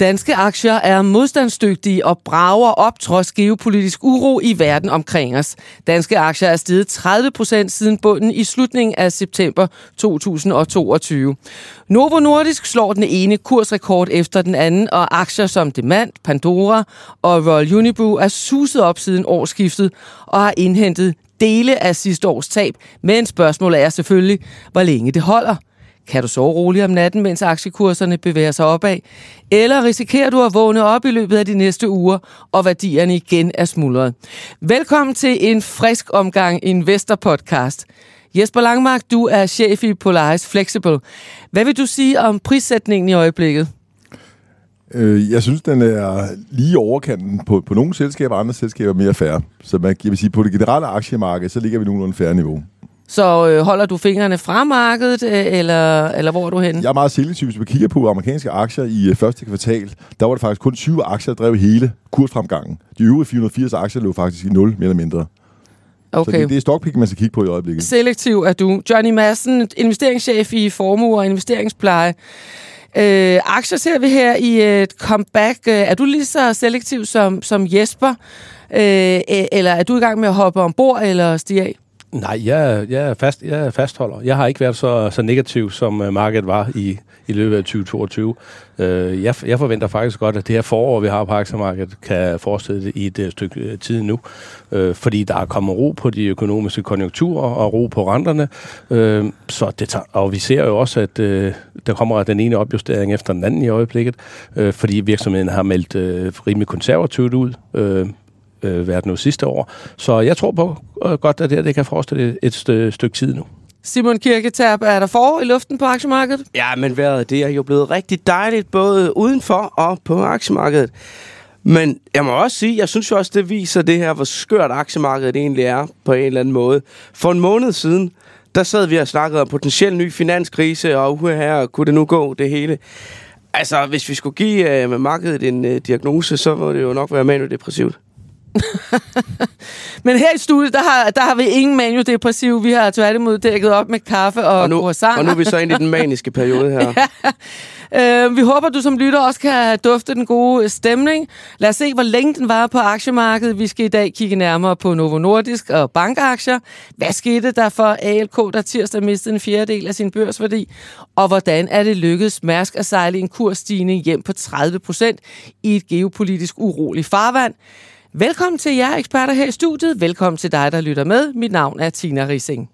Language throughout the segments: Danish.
Danske aktier er modstandsdygtige og brager op trods geopolitisk uro i verden omkring os. Danske aktier er steget 30 procent siden bunden i slutningen af september 2022. Novo Nordisk slår den ene kursrekord efter den anden, og aktier som Demant, Pandora og Royal Unibrew er suset op siden årsskiftet og har indhentet dele af sidste års tab. Men spørgsmålet er selvfølgelig, hvor længe det holder. Kan du sove roligt om natten, mens aktiekurserne bevæger sig opad? Eller risikerer du at vågne op i løbet af de næste uger, og værdierne igen er smuldret? Velkommen til en frisk omgang Investor Podcast. Jesper Langmark, du er chef i Polaris Flexible. Hvad vil du sige om prissætningen i øjeblikket? Øh, jeg synes, den er lige overkanten på, på nogle selskaber, andre selskaber mere færre. Så man, jeg vil sige, på det generelle aktiemarked, så ligger vi nogenlunde færre niveau. Så øh, holder du fingrene fra markedet, øh, eller, eller hvor er du henne? Jeg er meget selektiv. Hvis vi kigger på amerikanske aktier i øh, første kvartal, der var det faktisk kun 20 aktier, der drev hele kursfremgangen. De øvrige 480 aktier lå faktisk i 0, mere eller mindre. Okay. Så det, det er stockpick, man skal kigge på i øjeblikket. Selektiv er du. Johnny Madsen, investeringschef i formue og investeringspleje. Øh, aktier ser vi her i et comeback. Øh, er du lige så selektiv som, som Jesper? Øh, eller er du i gang med at hoppe ombord eller stige af? Nej, jeg, jeg, er fast, jeg er fastholder. Jeg har ikke været så, så negativ, som øh, markedet var i, i løbet af 2022. Øh, jeg, jeg forventer faktisk godt, at det her forår, vi har på aktiemarkedet, kan fortsætte i et øh, stykke øh, tid nu. Øh, fordi der er kommet ro på de økonomiske konjunkturer og ro på renterne. Øh, så det tager, og vi ser jo også, at øh, der kommer den ene opjustering efter den anden i øjeblikket, øh, fordi virksomheden har meldt øh, rimelig konservativt ud. Øh, øh, været nu sidste år. Så jeg tror på øh, godt, at det, det kan forestille et st- stykke tid nu. Simon Kirketab, er der for i luften på aktiemarkedet? Ja, men vejret det er jo blevet rigtig dejligt, både udenfor og på aktiemarkedet. Men jeg må også sige, jeg synes jo også, det viser det her, hvor skørt aktiemarkedet egentlig er på en eller anden måde. For en måned siden, der sad vi og snakkede om potentiel ny finanskrise, og uh, her kunne det nu gå, det hele. Altså, hvis vi skulle give uh, markedet en uh, diagnose, så må det jo nok være manodepressivt. Men her i studiet, der har, der har vi ingen maniodepressiv. Vi har tværtimod dækket op med kaffe og, og nu, croissant. Og nu er vi så ind i den maniske periode her. ja. øh, vi håber, du som lytter også kan dufte den gode stemning. Lad os se, hvor længe den var på aktiemarkedet. Vi skal i dag kigge nærmere på Novo Nordisk og bankaktier. Hvad skete der for ALK, der tirsdag mistede en fjerdedel af sin børsværdi? Og hvordan er det lykkedes Mærsk at sejle en kursstigning hjem på 30 procent i et geopolitisk uroligt farvand? Velkommen til jer eksperter her i studiet. Velkommen til dig, der lytter med. Mit navn er Tina Rising.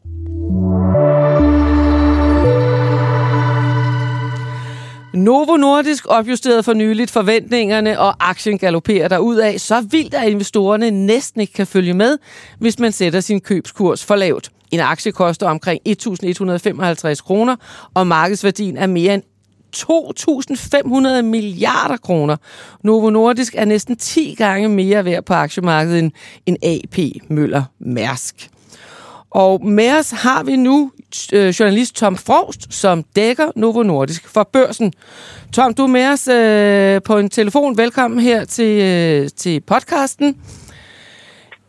Novo Nordisk opjusterede for nyligt forventningerne, og aktien galopperer ud af så vildt, at investorerne næsten ikke kan følge med, hvis man sætter sin købskurs for lavt. En aktie koster omkring 1.155 kroner, og markedsværdien er mere end 2.500 milliarder kroner. Novo Nordisk er næsten 10 gange mere værd på aktiemarkedet end AP Møller Mærsk. Og med os har vi nu øh, journalist Tom Frost, som dækker Novo Nordisk for børsen. Tom, du er med os øh, på en telefon. Velkommen her til, øh, til podcasten.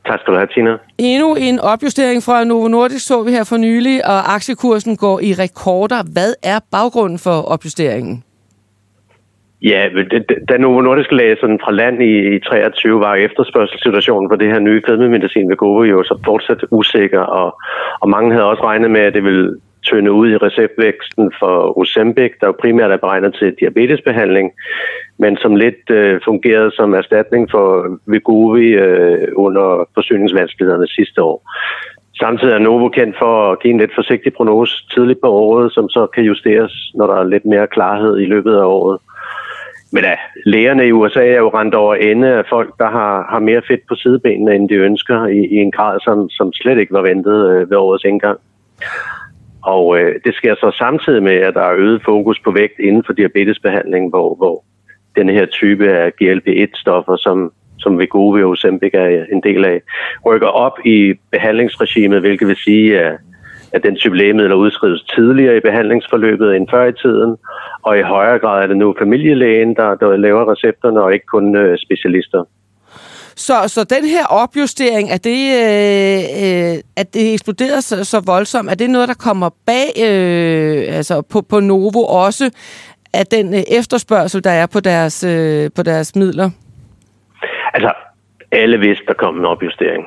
Tak skal du have, Tina. Endnu en opjustering fra Novo Nordisk så vi her for nylig, og aktiekursen går i rekorder. Hvad er baggrunden for opjusteringen? Ja, da Novo Nordisk lagde sådan fra land i, i 23, var efterspørgselssituationen for det her nye fedmemedicin ved Govo jo så fortsat usikker, og, og mange havde også regnet med, at det ville tynde ud i receptvæksten for Ozempic, der jo primært er beregnet til diabetesbehandling, men som lidt øh, fungerede som erstatning for Vigovi øh, under forsyningsvanskelighederne sidste år. Samtidig er Novo kendt for at give en lidt forsigtig prognose tidligt på året, som så kan justeres, når der er lidt mere klarhed i løbet af året. Men ja, lægerne i USA er jo rent over ende af folk, der har, har mere fedt på sidebenene, end de ønsker, i, i en grad, som, som slet ikke var ventet øh, ved årets indgang. Og øh, det sker så samtidig med, at der er øget fokus på vægt inden for diabetesbehandling, hvor, hvor den her type af GLP-1-stoffer, som, som Wegovy og Ozempic er en del af, rykker op i behandlingsregimet, hvilket vil sige, at, at den type lægemidler udskrives tidligere i behandlingsforløbet end før i tiden, og i højere grad er det nu familielægen, der, der laver recepterne, og ikke kun øh, specialister. Så, så den her opjustering, er det, øh, øh, at det eksploderer så, så voldsomt, er det noget, der kommer bag øh, altså på, på Novo også? af den øh, efterspørgsel, der er på deres, øh, på deres midler? Altså, alle vidste, der kom en opjustering.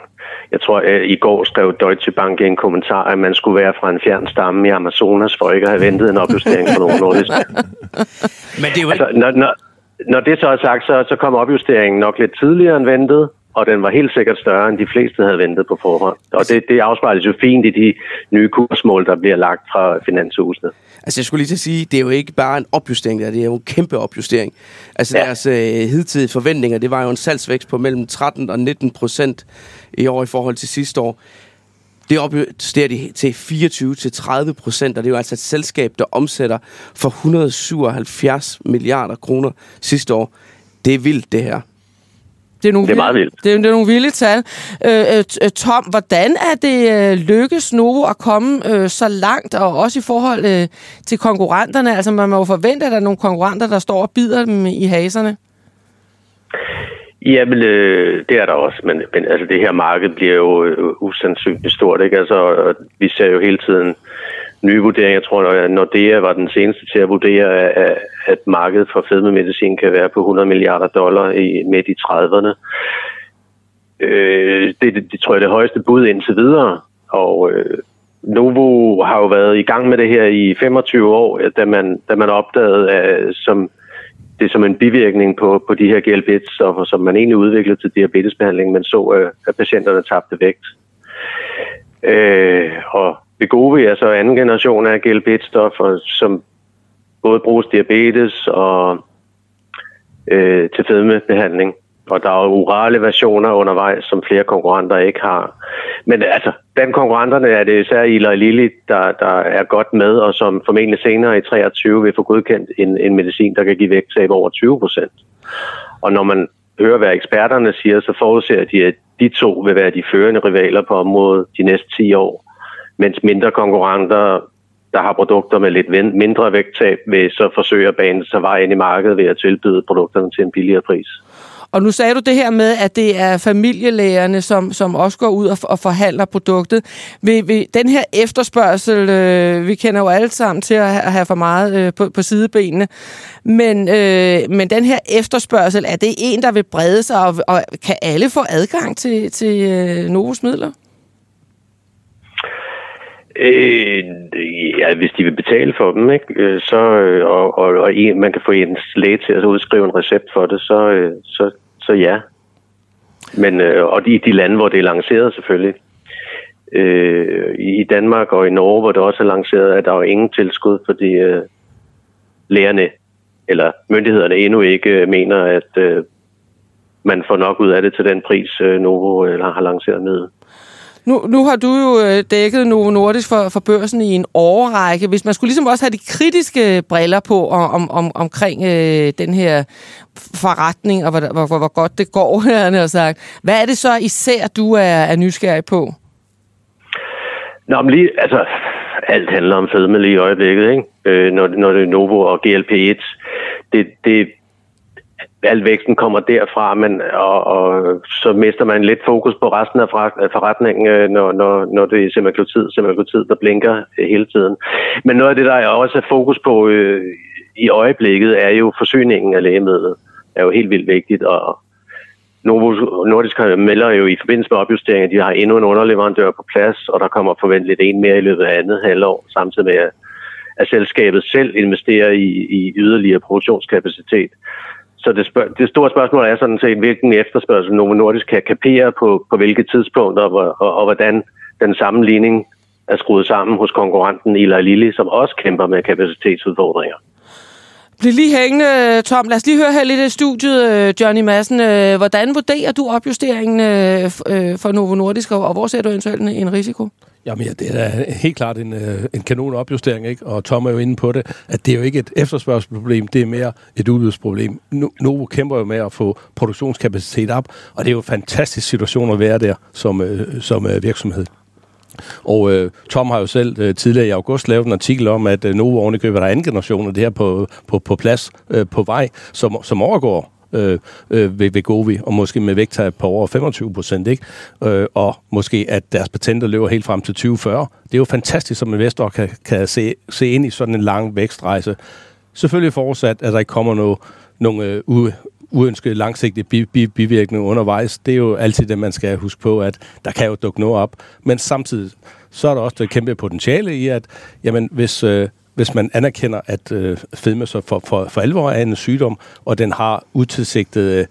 Jeg tror, at i går skrev Deutsche Bank i en kommentar, at man skulle være fra en fjern stamme i Amazonas, for ikke at have ventet en opjustering for nogen nordisk. Men det er jo ikke... Altså, når, når, når det så er sagt, så, så kom opjusteringen nok lidt tidligere end ventet, og den var helt sikkert større, end de fleste havde ventet på forhånd. Og det, det afspejles jo fint i de nye kursmål, der bliver lagt fra finanshusene. Altså jeg skulle lige til at sige, det er jo ikke bare en opjustering, det er jo en kæmpe opjustering. Altså ja. deres øh, hidtidige forventninger, det var jo en salgsvækst på mellem 13 og 19 procent i år i forhold til sidste år. Det opjusterer de til 24 til 30 procent, og det er jo altså et selskab, der omsætter for 177 milliarder kroner sidste år. Det er vildt, det her. Det er, nogle det er meget vildt. Det er, det er nogle vilde tal. Øh, øh, øh, Tom, hvordan er det øh, lykkes Novo at komme øh, så langt, og også i forhold øh, til konkurrenterne? Altså man må jo forvente, at der er nogle konkurrenter, der står og bider dem i haserne. Jamen, øh, det er der også, men, men altså, det her marked bliver jo øh, usandsynligt stort. Ikke? Altså, vi ser jo hele tiden nye vurderinger. Jeg tror, at Nordea var den seneste til at vurdere, at markedet for fedmemedicin kan være på 100 milliarder dollar i, midt i 30'erne. Øh, det, det, det tror jeg er det højeste bud indtil videre. Og øh, Novo har jo været i gang med det her i 25 år, da man, da man opdagede, at som, det er som en bivirkning på, på de her GLP-stoffer, som man egentlig udviklede til diabetesbehandling, men så, øh, at patienterne tabte vægt. Øh, og Wegovy er så anden generation af GLP-stoffer, som både bruges diabetes og øh, til fedmebehandling. Og der er orale versioner undervejs, som flere konkurrenter ikke har. Men altså, blandt konkurrenterne er det især Eli Lilly, der, der er godt med, og som formentlig senere i 23 vil få godkendt en, en medicin, der kan give vægttab over 20 procent. Og når man hører, hvad eksperterne siger, så forudser de, at de to vil være de førende rivaler på området de næste 10 år mens mindre konkurrenter, der har produkter med lidt mindre vægttab, vil så forsøge at bane sig vej ind i markedet ved at tilbyde produkterne til en billigere pris. Og nu sagde du det her med, at det er familielægerne, som, som også går ud og, og forhandler produktet. Vil, vil den her efterspørgsel, øh, vi kender jo alle sammen til at have for meget øh, på, på sidebenene, men, øh, men den her efterspørgsel, er det en, der vil brede sig, og, og kan alle få adgang til, til øh, Novos midler? Øh, ja, hvis de vil betale for dem, ikke? Øh, så, øh, og, og, og man kan få en læge til at udskrive en recept for det, så, øh, så, så ja. Men, og de, de lande, hvor det er lanceret selvfølgelig. Øh, I Danmark og i Norge, hvor det også er lanceret, at der er ingen tilskud, fordi øh, lægerne eller myndighederne endnu ikke mener, at øh, man får nok ud af det til den pris, øh, Novo øh, har lanceret med. Nu, nu har du jo øh, dækket Novo Nordisk for, for børsen i en årrække. Hvis man skulle ligesom også have de kritiske briller på om, om, omkring øh, den her forretning, og hvor, hvor, hvor, godt det går, har sagt. Hvad er det så især, du er, er nysgerrig på? Nå, men lige, altså, alt handler om fedme lige i øjeblikket, ikke? Øh, når, når det er Novo og GLP-1. Det, det, al væksten kommer derfra, men, og, og så mister man lidt fokus på resten af forretningen, øh, når, når, når det er semaglutid, semaglutid, der blinker øh, hele tiden. Men noget af det, der er også er fokus på øh, i øjeblikket, er jo forsyningen af lægemidlet. Det er jo helt vildt vigtigt, og Novo Nordisk melder jo i forbindelse med opjusteringen, at de har endnu en underleverandør på plads, og der kommer forventeligt en mere i løbet af andet halvår, samtidig med at, at selskabet selv investerer i, i yderligere produktionskapacitet. Så det, spørg- det store spørgsmål er sådan set, hvilken efterspørgsel Novo Nordisk kan kapere på, på hvilke tidspunkter, og, og, og hvordan den sammenligning er skruet sammen hos konkurrenten Eli Lilly, som også kæmper med kapacitetsudfordringer. Bliv lige hængende, Tom. Lad os lige høre her lidt i studiet, øh, Johnny Madsen. Øh, hvordan vurderer du opjusteringen øh, for Novo Nordisk, og hvor ser du eventuelt en risiko? Jamen ja, det er helt klart en, en kanon opjustering, ikke? og Tom er jo inde på det, at det er jo ikke et efterspørgselsproblem, det er mere et udbudsproblem. Novo kæmper jo med at få produktionskapacitet op, og det er jo en fantastisk situation at være der som, som virksomhed. Og øh, Tom har jo selv øh, tidligere i august lavet en artikel om, at øh, Novo ovenikøbet er anden generation af det her på, på, på plads øh, på vej, som, som overgår øh, øh, ved Vegovi, og måske med vægttab på over 25 procent, ikke? Øh, og måske at deres patenter løber helt frem til 2040. Det er jo fantastisk, som investor kan, kan se, se ind i sådan en lang vækstrejse. Selvfølgelig forudsat, at der ikke kommer noget, nogle øh, u, uønskede langsigtede bi, bi, bivirkninger undervejs. Det er jo altid det, man skal huske på, at der kan jo dukke noget op. Men samtidig, så er der også det kæmpe potentiale i, at jamen, hvis, øh, hvis man anerkender, at øh, fedme så for, for, for alvor er en sygdom, og den har utilsigtede øh,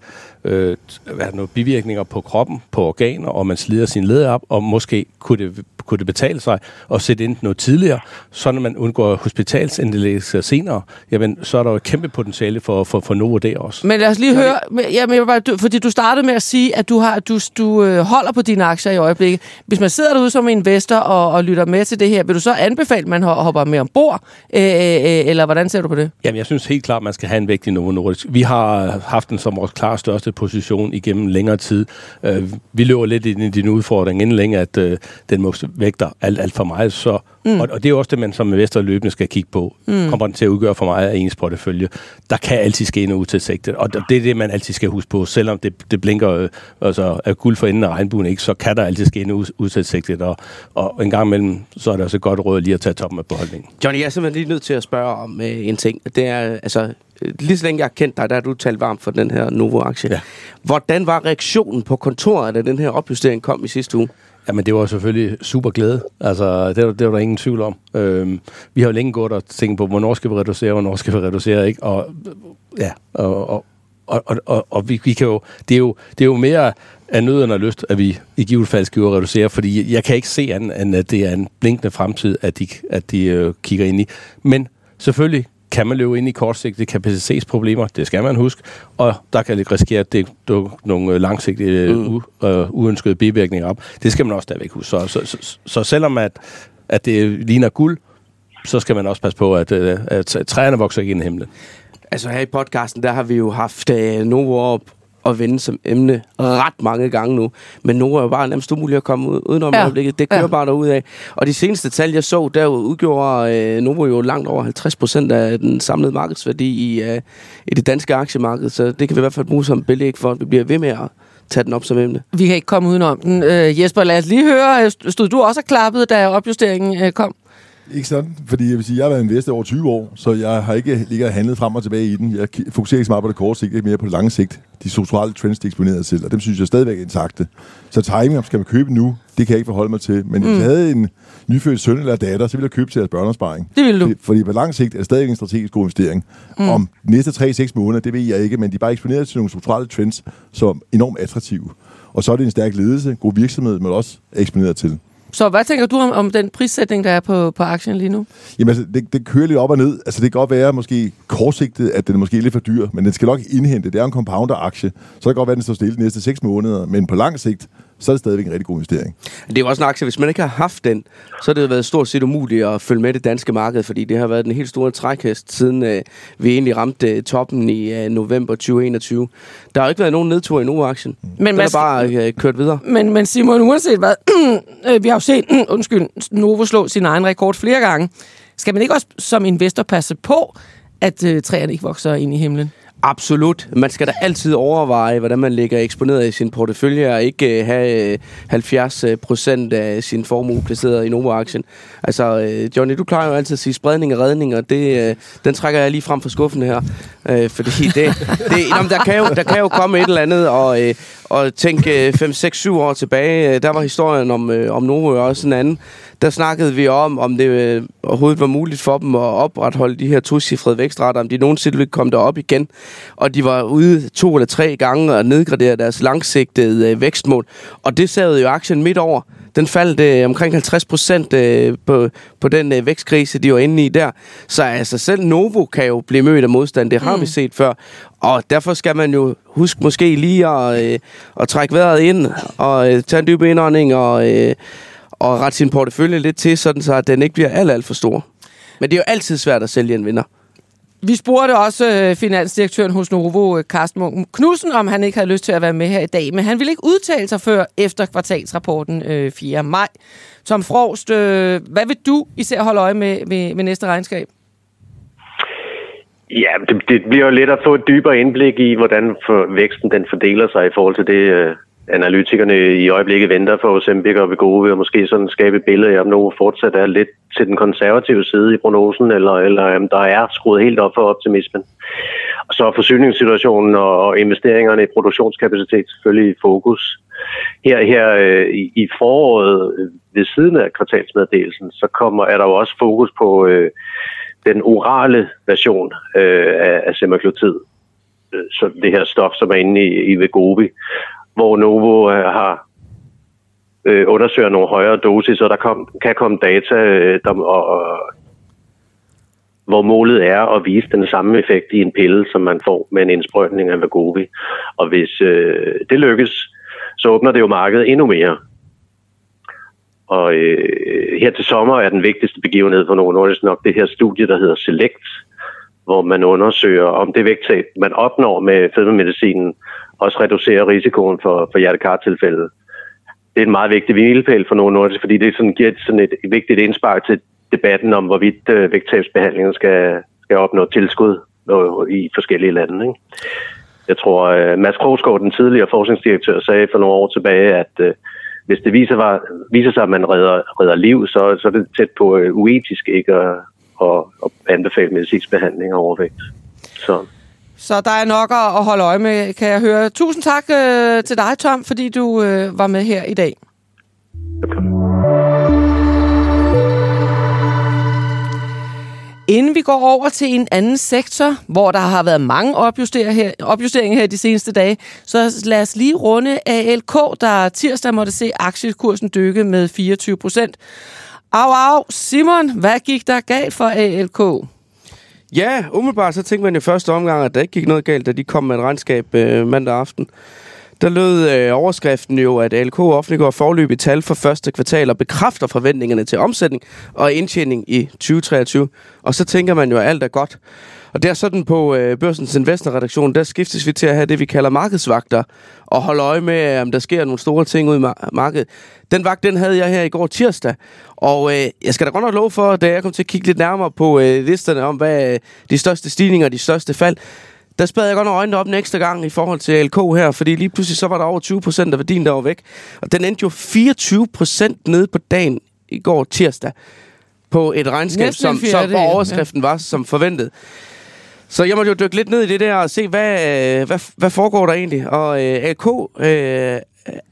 øh, hvad er noget, bivirkninger på kroppen, på organer, og man slider sin led op, og måske kunne det kunne det betale sig at sætte ind noget tidligere, så når man undgår hospitalsindlæggelse senere, jamen, så er der jo et kæmpe potentiale for, for, for Novo der også. Men lad os lige høre, jamen, jeg bare, du, fordi du startede med at sige, at du, har, du, du øh, holder på dine aktier i øjeblikket. Hvis man sidder derude som investor og, og lytter med til det her, vil du så anbefale, at man hopper med ombord, øh, øh, eller hvordan ser du på det? Jamen, jeg synes helt klart, man skal have en vægt i Novo Nordisk. Vi har haft den som vores klar største position igennem længere tid. Øh, vi løber lidt ind i din udfordring inden længe, at øh, den må vægter alt, alt for meget. Så, mm. og, og det er også det, man som investor løbende skal kigge på. Mm. Kommer den til at udgøre for meget af ens portefølje? Der kan altid ske noget utilsigtet, og det er det, man altid skal huske på. Selvom det, det blinker øh, altså, af guld for enden af regnbuen, ikke, så kan der altid ske noget utilsigtet, og, og en gang imellem, så er det også et godt råd lige at tage toppen af beholdningen. Johnny, jeg er simpelthen lige nødt til at spørge om øh, en ting. Det er, altså, lige så længe jeg har kendt dig, der har du talt varmt for den her Novo-aktie. Ja. Hvordan var reaktionen på kontoret, da den her opjustering kom i sidste uge? Jamen, det var selvfølgelig super glæde. Altså, det var, det var der ingen tvivl om. Øhm, vi har jo længe gået og tænkt på, hvornår skal vi reducere, hvornår skal vi reducere, ikke? Og, ja, og, og, og, og, og vi, vi kan jo, det er jo, det er jo mere af nød end af lyst, at vi i givet fald skal reducere, fordi jeg kan ikke se andet, end at det er en blinkende fremtid, at de, at de øh, kigger ind i. Men selvfølgelig kan man løbe ind i kortsigtede kapacitetsproblemer, det skal man huske, og der kan risikere, at det dukker nogle øh, langsigtede mm. u, uh, uønskede bivirkninger op. Det skal man også stadigvæk huske. Så, så, så, så selvom at, at det ligner guld, så skal man også passe på, at, øh, at træerne vokser ikke ind i himlen. Altså her i podcasten, der har vi jo haft uh, Novo op at vende som emne ret mange gange nu. Men nu er jo bare nærmest umuligt at komme ud, udenom ja. øjeblikket. Det kører ja. bare derud af. Og de seneste tal, jeg så, der udgjorde øh, Novo jo langt over 50 procent af den samlede markedsværdi i, øh, i det danske aktiemarked. Så det kan vi i hvert fald bruge som belæg for, at vi bliver ved med at tage den op som emne. Vi kan ikke komme udenom den. Øh, Jesper, lad os lige høre. Stod du også og klappet, da opjusteringen øh, kom? Ikke sådan, fordi jeg vil sige, jeg har været investor over 20 år, så jeg har ikke ligget handlet frem og tilbage i den. Jeg fokuserer ikke så meget på det korte sigt, ikke mere på det lange sigt. De strukturelle trends, de er eksponeret til, og dem synes jeg stadigvæk er intakte. Så timing, om skal man købe nu, det kan jeg ikke forholde mig til. Men mm. hvis jeg havde en nyfødt søn eller datter, så ville jeg købe til deres børneopsparing. Det vil du. Fordi, på lang sigt er det stadig en strategisk god investering. Mm. Om de næste 3-6 måneder, det ved jeg ikke, men de er bare eksponeret til nogle strukturelle trends, som er enormt attraktive. Og så er det en stærk ledelse, god virksomhed, men også eksponeret til. Så hvad tænker du om, om den prissætning, der er på, på aktien lige nu? Jamen altså, det, det kører lidt op og ned. Altså, det kan godt være måske kortsigtet, at den er måske lidt for dyr, men den skal nok indhente. Det er en compounder-aktie, så det kan godt være, at den står stille de næste 6 måneder, men på lang sigt, så er det stadigvæk en rigtig god investering. Det er jo også en aktie, hvis man ikke har haft den, så har det været stort set umuligt at følge med det danske marked, fordi det har været den helt store trækhest, siden øh, vi egentlig ramte øh, toppen i øh, november 2021. Der har ikke været nogen nedtur i Novo-aktien. Mm. Men den er bare øh, kørt videre. Men, men Simon, uanset hvad, øh, vi har jo set, undskyld, Novo slå sin egen rekord flere gange. Skal man ikke også som investor passe på, at øh, træerne ikke vokser ind i himlen? Absolut. Man skal da altid overveje, hvordan man ligger eksponeret i sin portefølje, og ikke uh, have 70 øh, procent af sin formue placeret i Novo-aktien. Altså, uh, Johnny, du plejer jo altid at sige spredning og redning, og det, uh, den trækker jeg lige frem fra skuffen her. Uh, fordi det, det, jamen, der, kan jo, der kan jo komme et eller andet, og, uh, og tænke 5, 6, 7 år tilbage, der var historien om, uh, om Novo også en anden der snakkede vi om, om det øh, overhovedet var muligt for dem at opretholde de her tocifrede vækstrater, om de nogensinde ville komme derop igen. Og de var ude to eller tre gange og nedgradere deres langsigtede øh, vækstmål. Og det sad jo aktien midt over. Den faldt øh, omkring 50 procent øh, på, på den øh, vækstkrise, de var inde i der. Så altså selv Novo kan jo blive mødt af modstand. Det har mm. vi set før. Og derfor skal man jo huske måske lige at, øh, at trække vejret ind og øh, tage en dyb indånding og... Øh, og rette sin portefølje lidt til, sådan så at den ikke bliver alt, alt for stor. Men det er jo altid svært at sælge en vinder. Vi spurgte også øh, finansdirektøren hos Novo, Carsten Munken Knudsen, om han ikke havde lyst til at være med her i dag, men han ville ikke udtale sig før efter kvartalsrapporten øh, 4. maj. Tom Frost, øh, hvad vil du især holde øje med med, med næste regnskab? Ja, det, det bliver jo let at få et dybere indblik i, hvordan for væksten den fordeler sig i forhold til det, øh, analytikerne i øjeblikket venter for Ozempic og Vegovi, og måske sådan skabe et billede af, om nogen fortsat er lidt til den konservative side i prognosen, eller, eller om der er skruet helt op for optimismen. Og så er forsyningssituationen og, og investeringerne i produktionskapacitet selvfølgelig i fokus. Her, her øh, i, i foråret, øh, ved siden af kvartalsmeddelelsen, så kommer, er der jo også fokus på øh, den orale version øh, af, af semaglutid. Øh, så det her stof, som er inde i, i Vegovi, hvor Novo øh, har øh, undersøger nogle højere dosis, og der kom, kan komme data, øh, der, og, og, hvor målet er at vise den samme effekt i en pille, som man får med en indsprøjtning af Vagovi. Og hvis øh, det lykkes, så åbner det jo markedet endnu mere. Og øh, her til sommer er den vigtigste begivenhed for Novo Nordisk nok det her studie, der hedder Select, hvor man undersøger, om det vægttab, man opnår med fedmemedicinen, også reducerer risikoen for, for hjertekartilfælde. Det er en meget vigtig milepæl for nogle Nordisk, fordi det sådan giver sådan et, et vigtigt indspark til debatten om, hvorvidt øh, vægttabsbehandlingen skal, skal opnå tilskud øh, i forskellige lande. Ikke? Jeg tror, øh, Mads Krogsgaard, den tidligere forskningsdirektør, sagde for nogle år tilbage, at øh, hvis det viser, var, viser sig, at man redder, redder liv, så, så er det tæt på øh, uetisk ikke at, at, at anbefale medicinsk behandling af overvægt. Så. Så der er nok at holde øje med, kan jeg høre. Tusind tak øh, til dig, Tom, fordi du øh, var med her i dag. Okay. Inden vi går over til en anden sektor, hvor der har været mange opjusteringer her, opjusteringer her de seneste dage, så lad os lige runde ALK, der tirsdag måtte se aktiekursen dykke med 24 procent. Au, au, Simon, hvad gik der galt for ALK? Ja, umiddelbart så tænkte man i første omgang, at der ikke gik noget galt, da de kom med et regnskab øh, mandag aften. Der lød øh, overskriften jo, at ALK offentliggjorde forløbige tal for første kvartal og bekræfter forventningerne til omsætning og indtjening i 2023. Og så tænker man jo, at alt er godt. Og det er sådan på øh, Børsens Investorredaktion, der skiftes vi til at have det, vi kalder markedsvagter, og holde øje med, om der sker nogle store ting ud i markedet. Den vagt, den havde jeg her i går tirsdag, og øh, jeg skal da godt nok love for, da jeg kom til at kigge lidt nærmere på øh, listerne om, hvad øh, de største stigninger og de største fald, der spædede jeg godt nok øjnene op ekstra gang i forhold til LK her, fordi lige pludselig så var der over 20 procent af værdien, der var væk. Og den endte jo 24 procent nede på dagen i går tirsdag på et regnskab, som, som hvor overskriften ja. var som forventet. Så jeg måtte jo dykke lidt ned i det der og se, hvad, øh, hvad, hvad foregår der egentlig. Og øh, AK øh,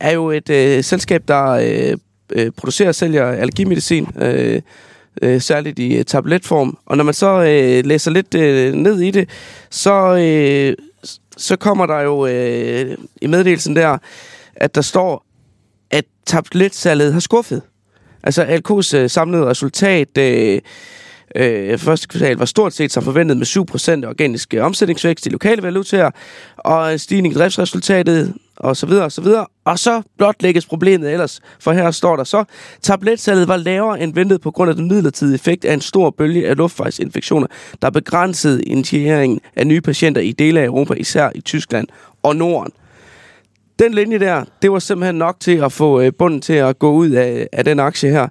er jo et øh, selskab, der øh, øh, producerer og sælger allergimedicin. Øh, øh, særligt i øh, tabletform. Og når man så øh, læser lidt øh, ned i det, så, øh, så kommer der jo øh, i meddelelsen der, at der står, at tabletsalget har skuffet. Altså AK's øh, samlede resultat øh, øh, første kvartal var stort set som forventet med 7% organisk øh, omsætningsvækst i lokale valutaer, og stigning i driftsresultatet og så videre, og så videre. Og så blot lægges problemet ellers, for her står der så, tabletsalget var lavere end ventet på grund af den midlertidige effekt af en stor bølge af luftvejsinfektioner, der begrænsede initieringen af nye patienter i dele af Europa, især i Tyskland og Norden den linje der, det var simpelthen nok til at få øh, bunden til at gå ud af, af den aktie her.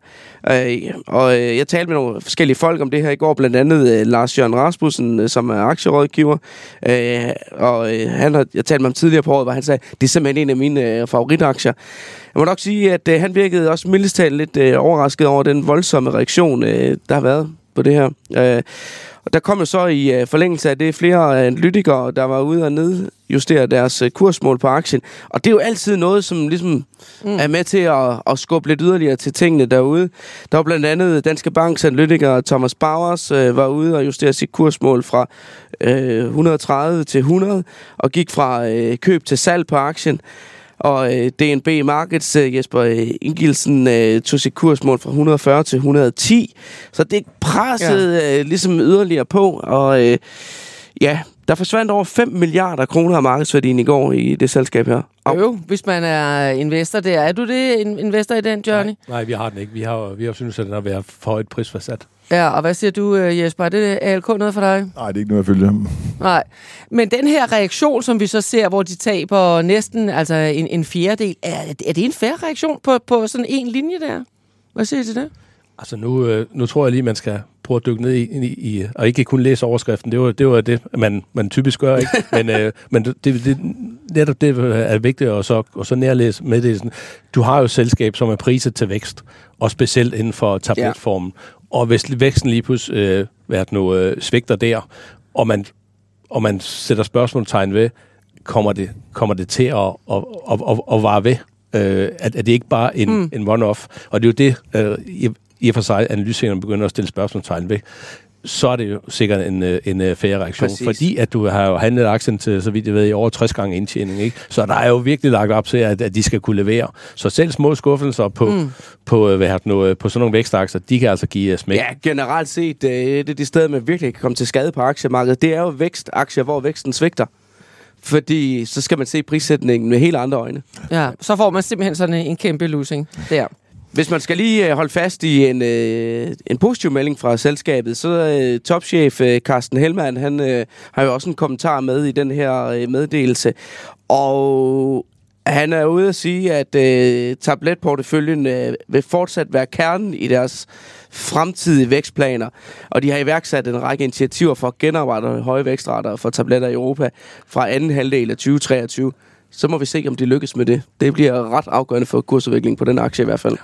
Øh, og øh, jeg talte med nogle forskellige folk om det her i går, blandt andet øh, Lars Jørgen Rasmussen, øh, som er aktierådgiver. Øh, og øh, han har, jeg talte med ham tidligere på året, hvor han sagde, det er simpelthen en af mine øh, favoritaktier. Jeg må nok sige, at øh, han virkede også mildest lidt øh, overrasket over den voldsomme reaktion, øh, der har været på det her. Øh, og der kom jo så i uh, forlængelse af det flere analytikere, der var ude og nedjustere deres uh, kursmål på aktien. Og det er jo altid noget, som ligesom mm. er med til at, at skubbe lidt yderligere til tingene derude. Der var blandt andet Danske Banks analytiker Thomas Bowers uh, var ude og justere sit kursmål fra uh, 130 til 100 og gik fra uh, køb til salg på aktien. Og øh, DNB Markets, øh, Jesper øh, Ingilsen, øh, tog sit kursmål fra 140 til 110. Så det pressede ja. øh, ligesom yderligere på, og øh, ja, der forsvandt over 5 milliarder kroner af markedsværdien i går i det selskab her. Og jo, hvis man er investor der. Er du det, en investor i den, Johnny? Nej, nej vi har den ikke. Vi har, vi har synes, at den har været for højt prisforsat. Ja, og hvad siger du, øh, Jesper? Er det ALK noget for dig? Nej, det er ikke noget, jeg følger ham. Nej, men den her reaktion, som vi så ser, hvor de taber næsten altså en, en fjerdedel, er, er det en færre reaktion på, på sådan en linje der? Hvad siger I til det? Altså nu, øh, nu tror jeg lige, man skal prøve at dykke ned i, i, i og ikke kun læse overskriften. Det var det, var det man, man typisk gør, ikke? Men, øh, men det, det, netop det er vigtigt at så, og så nærlæse meddelelsen. Du har jo et selskab, som er priset til vækst, og specielt inden for tabletformen. Ja. Og hvis væksten lige pludselig øh, været nu, øh, svigter der, og man, og man sætter spørgsmålstegn ved, kommer det, kommer det til at, at, at, at, at vare ved? Øh, at, at det ikke bare en, mm. en one-off. Og det er jo det, øh, i, i og for sig, analytikerne begynder at stille spørgsmålstegn ved så er det jo sikkert en, øh, en, en færre reaktion. Præcis. Fordi at du har jo handlet aktien til, så vidt jeg ved, i over 60 gange indtjening. Ikke? Så der er jo virkelig lagt op til, at, at de skal kunne levere. Så selv små skuffelser på, mm. på, øh, hvad har nu, på sådan nogle vækstaktier, de kan altså give smæk. Ja, generelt set, det er det sted, man virkelig kan komme til skade på aktiemarkedet. Det er jo vækstaktier, hvor væksten svigter. Fordi så skal man se prissætningen med helt andre øjne. Ja, så får man simpelthen sådan en, en kæmpe losing der. Hvis man skal lige øh, holde fast i en, øh, en positiv melding fra selskabet, så øh, topchef øh, Carsten Helmand, han øh, har jo også en kommentar med i den her øh, meddelelse. Og han er ude at sige, at øh, tabletporteføljen øh, vil fortsat være kernen i deres fremtidige vækstplaner. Og de har iværksat en række initiativer for at genoprette høje vækstrater for tabletter i Europa fra anden halvdel af 2023. Så må vi se, om de lykkes med det. Det bliver ret afgørende for kursudviklingen på den aktie i hvert fald.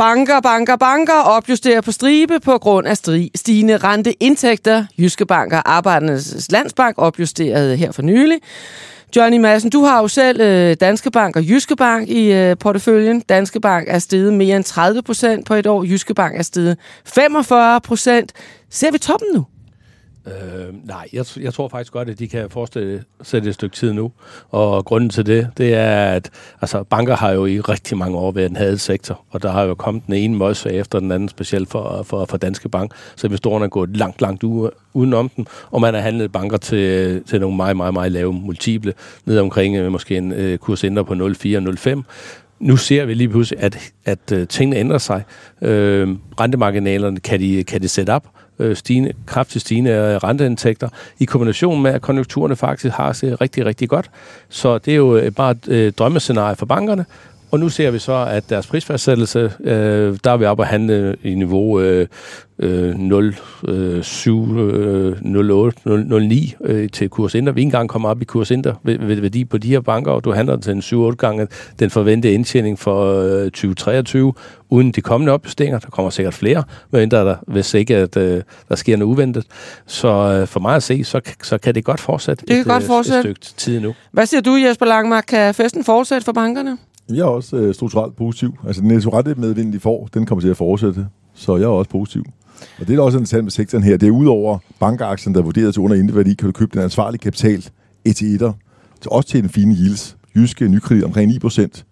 Banker, banker, banker opjusterer på stribe på grund af stigende renteindtægter. Jyske Banker, Arbejdernes Landsbank opjusterede her for nylig. Johnny Madsen, du har jo selv øh, Danske Bank og Jyske Bank i øh, porteføljen. Danske Bank er steget mere end 30 procent på et år. Jyske Bank er steget 45 procent. Ser vi toppen nu? Øh, nej, jeg, jeg tror faktisk godt, at de kan forestille sig et stykke tid nu. Og grunden til det, det er, at altså, banker har jo i rigtig mange år været en hadet sektor, og der har jo kommet den ene møjse efter den anden, specielt for, for, for Danske Bank. Så investorerne er gået langt, langt u, udenom dem, og man har handlet banker til, til nogle meget, meget, meget lave multiple, ned omkring øh, måske en øh, kursændre på 0,4-0,5 nu ser vi lige pludselig, at, at at tingene ændrer sig. Øh, rentemarginalerne kan de, kan de sætte op, øh, stigende, kraftigt stigende renteindtægter, i kombination med, at konjunkturerne faktisk har sig rigtig, rigtig godt. Så det er jo øh, bare et øh, drømmescenarie for bankerne, og nu ser vi så, at deres prisfastsættelse, øh, der er vi oppe at handle i niveau øh, 0, 7, 08, 09 til kurs Inter. Vi engang kommer op i kurs Inter ved, ved værdi på de her banker, og du handler til en 7-8 gange den forventede indtjening for øh, 2023, uden de kommende opjusteringer. Der kommer sikkert flere, men der, hvis ikke at, øh, der sker noget uventet. Så øh, for mig at se, så, så kan det godt fortsætte det kan et, godt fortsætte. et stykke tid nu. Hvad siger du, Jesper Langmark? Kan festen fortsætte for bankerne? Jeg er også øh, strukturelt positiv. Altså, den netto medvind, de får, den kommer til at fortsætte. Så jeg er også positiv. Og det er også interessant med sektoren her. Det er udover bankaktien, der er vurderet til under indeværdi, kan du købe den ansvarlige kapital ETE'er, også til en fine yields. Jyske nykredit omkring 9%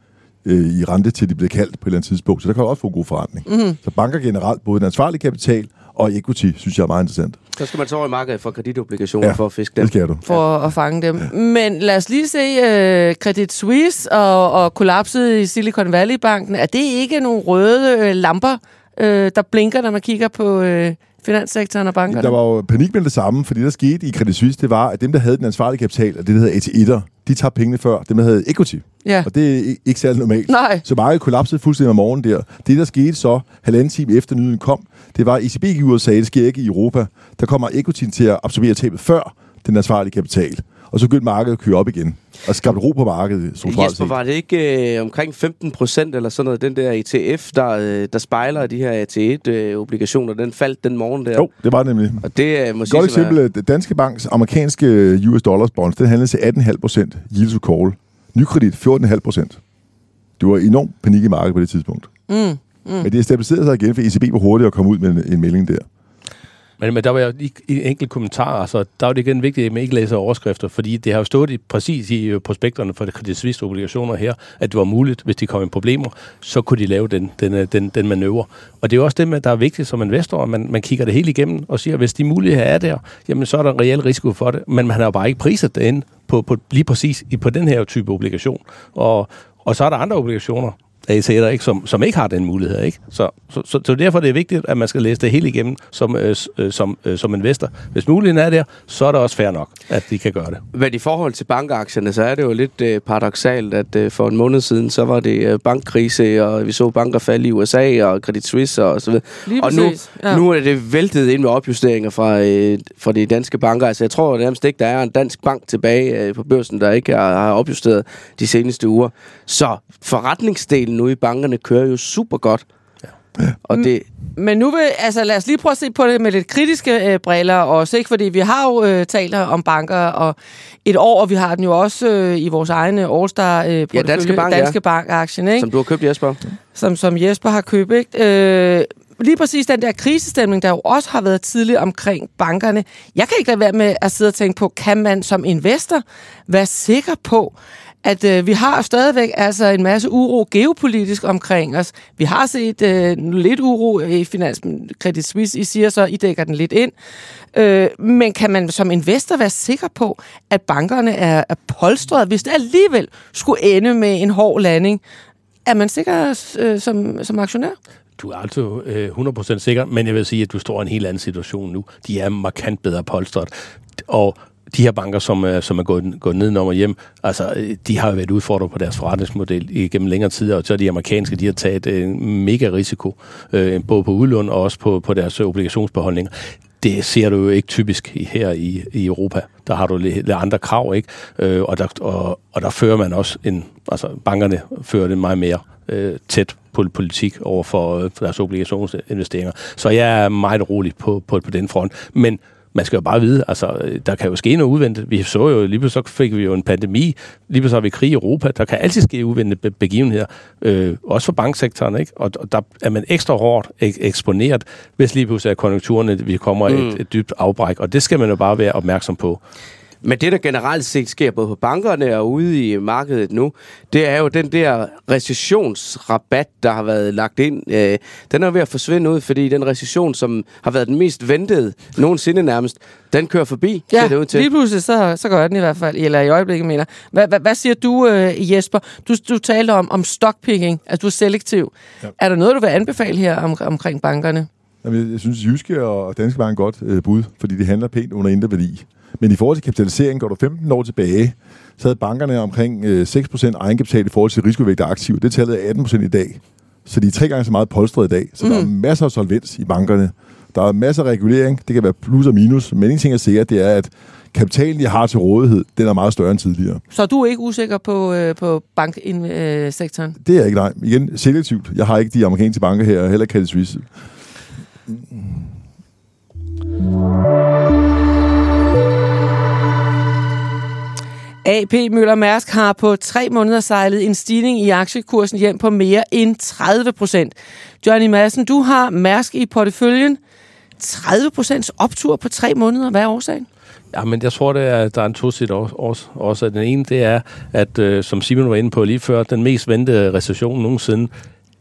øh, i rente, til de bliver kaldt på et eller andet tidspunkt. Så der kan du også få en god forretning. Mm-hmm. Så banker generelt, både den ansvarlige kapital og equity, synes jeg er meget interessant. Så skal man så over i markedet for kreditobligationer ja, for at fiske dem. det skal du. For ja. at fange dem. Men lad os lige se uh, Credit Suisse og, og kollapset i Silicon Valley-banken. Er det ikke nogle røde uh, lamper, uh, der blinker, når man kigger på... Uh, finanssektoren og bankerne? Der var jo panik med det samme, fordi der skete i Credit Suisse, det var, at dem, der havde den ansvarlige kapital, og det, der hedder AT1'er, de tabte pengene før dem, der havde equity. Ja. Og det er ikke særlig normalt. Nej. Så markedet kollapsede fuldstændig om morgenen der. Det, der skete så, halvanden time efter nyheden kom, det var, at ECB gik ud og sagde, det sker ikke i Europa. Der kommer equityen til at absorbere tabet før den ansvarlige kapital. Og så begyndte markedet at køre op igen. Og skabte ro på markedet. Jesper, var det ikke øh, omkring 15 procent eller sådan noget, den der ETF, der, øh, der spejler de her AT1-obligationer, øh, den faldt den morgen der? Jo, det var nemlig. Og det øh, må Godt eksempel, være... Danske Banks amerikanske øh, US dollars bonds, den handlede til 18,5 procent yield to call. Nykredit 14,5 procent. Det var enorm panik i markedet på det tidspunkt. Mm. Mm. Men det er stabiliseret sig igen, for ECB var hurtigt at komme ud med en, en melding der. Men, men der var jo lige en enkelt kommentar, så der var det igen vigtigt, at man ikke læser overskrifter, fordi det har jo stået i, præcis i øh, prospekterne for de Suisse obligationer her, at det var muligt, hvis de kom i problemer, så kunne de lave den, den, øh, den, den manøvre. Og det er jo også det, der er vigtigt som investor, at man, man kigger det hele igennem og siger, at hvis de muligheder er der, jamen så er der en reel risiko for det, men man har jo bare ikke priset det ind på, på, lige præcis på den her type obligation. Og, og så er der andre obligationer, AC'er, ikke, som, som ikke har den mulighed. Ikke? Så, så, så, så derfor er det vigtigt, at man skal læse det hele igennem som, øh, øh, som, øh, som investor. Hvis muligheden er der, så er det også fair nok, at de kan gøre det. Men i forhold til bankaktierne, så er det jo lidt øh, paradoxalt, at øh, for en måned siden, så var det øh, bankkrise, og vi så banker falde i USA, og Credit Suisse og så videre. Lige og nu, ja. nu er det væltet ind med opjusteringer fra, øh, fra de danske banker. Altså jeg tror nærmest ikke, der er en dansk bank tilbage øh, på børsen, der ikke har, har opjusteret de seneste uger. Så forretningsdelen nu i bankerne kører jo super godt. Ja. Og det, Men nu vil, altså lad os lige prøve at se på det med lidt kritiske øh, briller også, ikke? Fordi vi har jo øh, talt om banker og et år, og vi har den jo også øh, i vores egne All-Star øh, Ja, Danske Bank, ja. Danske Bank-aktien, ikke? som du har købt, Jesper. som, som Jesper har købt. Ikke? Øh, lige præcis den der krisestemning, der jo også har været tidligere omkring bankerne. Jeg kan ikke lade være med at sidde og tænke på, kan man som investor være sikker på, at øh, vi har stadigvæk altså en masse uro geopolitisk omkring os. Vi har set øh, lidt uro i Finans Credit Suisse. I siger så, I dækker den lidt ind. Øh, men kan man som investor være sikker på, at bankerne er, er polstret, hvis det alligevel skulle ende med en hård landing? Er man sikker øh, som, som aktionær? Du er altså øh, 100% sikker, men jeg vil sige, at du står i en helt anden situation nu. De er markant bedre polstret. Og de her banker, som, er- som er gået, gået nedenom og hjem, altså, øh, de har jo været udfordret på deres forretningsmodel igennem længere tid, og så er de amerikanske, de har taget en mega risiko, øh, både på udlån og også på, på deres øh, obligationsbeholdninger. Det ser du jo ikke typisk her i, i Europa. Der har du lidt, andre krav, ikke? Øh, og, der, og, og der fører man også en... Altså, bankerne fører det meget mere øh, tæt på politik over for, øh, for deres obligationsinvesteringer. Så jeg er meget rolig på, på, på den front. Men man skal jo bare vide, altså, øh, der kan jo ske noget uventet. Vi så jo, lige pludselig så fik vi jo en pandemi, lige pludselig har vi krig i Europa. Der kan altid ske uventede be- begivenheder, øh, også for banksektoren, ikke? Og, og der er man ekstra hårdt ek- eksponeret, hvis lige pludselig er konjunkturerne, vi kommer mm. et, et dybt afbræk. Og det skal man jo bare være opmærksom på. Men det, der generelt set sker både på bankerne og ude i markedet nu, det er jo den der recessionsrabat, der har været lagt ind. Øh, den er ved at forsvinde ud, fordi den recession, som har været den mest ventede nogensinde nærmest, den kører forbi, ser det ud Ja, til. lige pludselig, så, så gør den i hvert fald, eller i øjeblikket mener. Hvad, hvad, hvad siger du, øh, Jesper? Du, du talte om, om stockpicking, altså du er selektiv. Ja. Er der noget, du vil anbefale her om, omkring bankerne? Jamen, jeg- synes, Jyske og Danske Bank er godt øh, bud, fordi de handler pænt under indre værdi. Men i forhold til kapitalisering, går du 15 år tilbage, så havde bankerne omkring øh, 6% egenkapital i forhold til risikovægt af aktiv. Det tallet er 18% i dag. Så de er tre gange så meget polstret i dag. Så mm. der er masser af solvens i bankerne. Der er masser af regulering. Det kan være plus og minus. Men en ting er sikkert, det er, at kapitalen, de har til rådighed, den er meget større end tidligere. Så er du ikke usikker på, øh, på banksektoren? Det er jeg ikke, nej. Igen, selektivt. Jeg har ikke de amerikanske banker her, og heller ikke Credit Suisse. AP Møller Mærsk har på tre måneder sejlet en stigning i aktiekursen hjem på mere end 30 procent. Johnny Madsen, du har Mærsk i porteføljen. 30 procents optur på tre måneder. Hvad er årsagen? Ja, men jeg tror, det er, der er en tosidig også, også. Den ene, det er, at øh, som Simon var inde på lige før, den mest ventede recession nogensinde,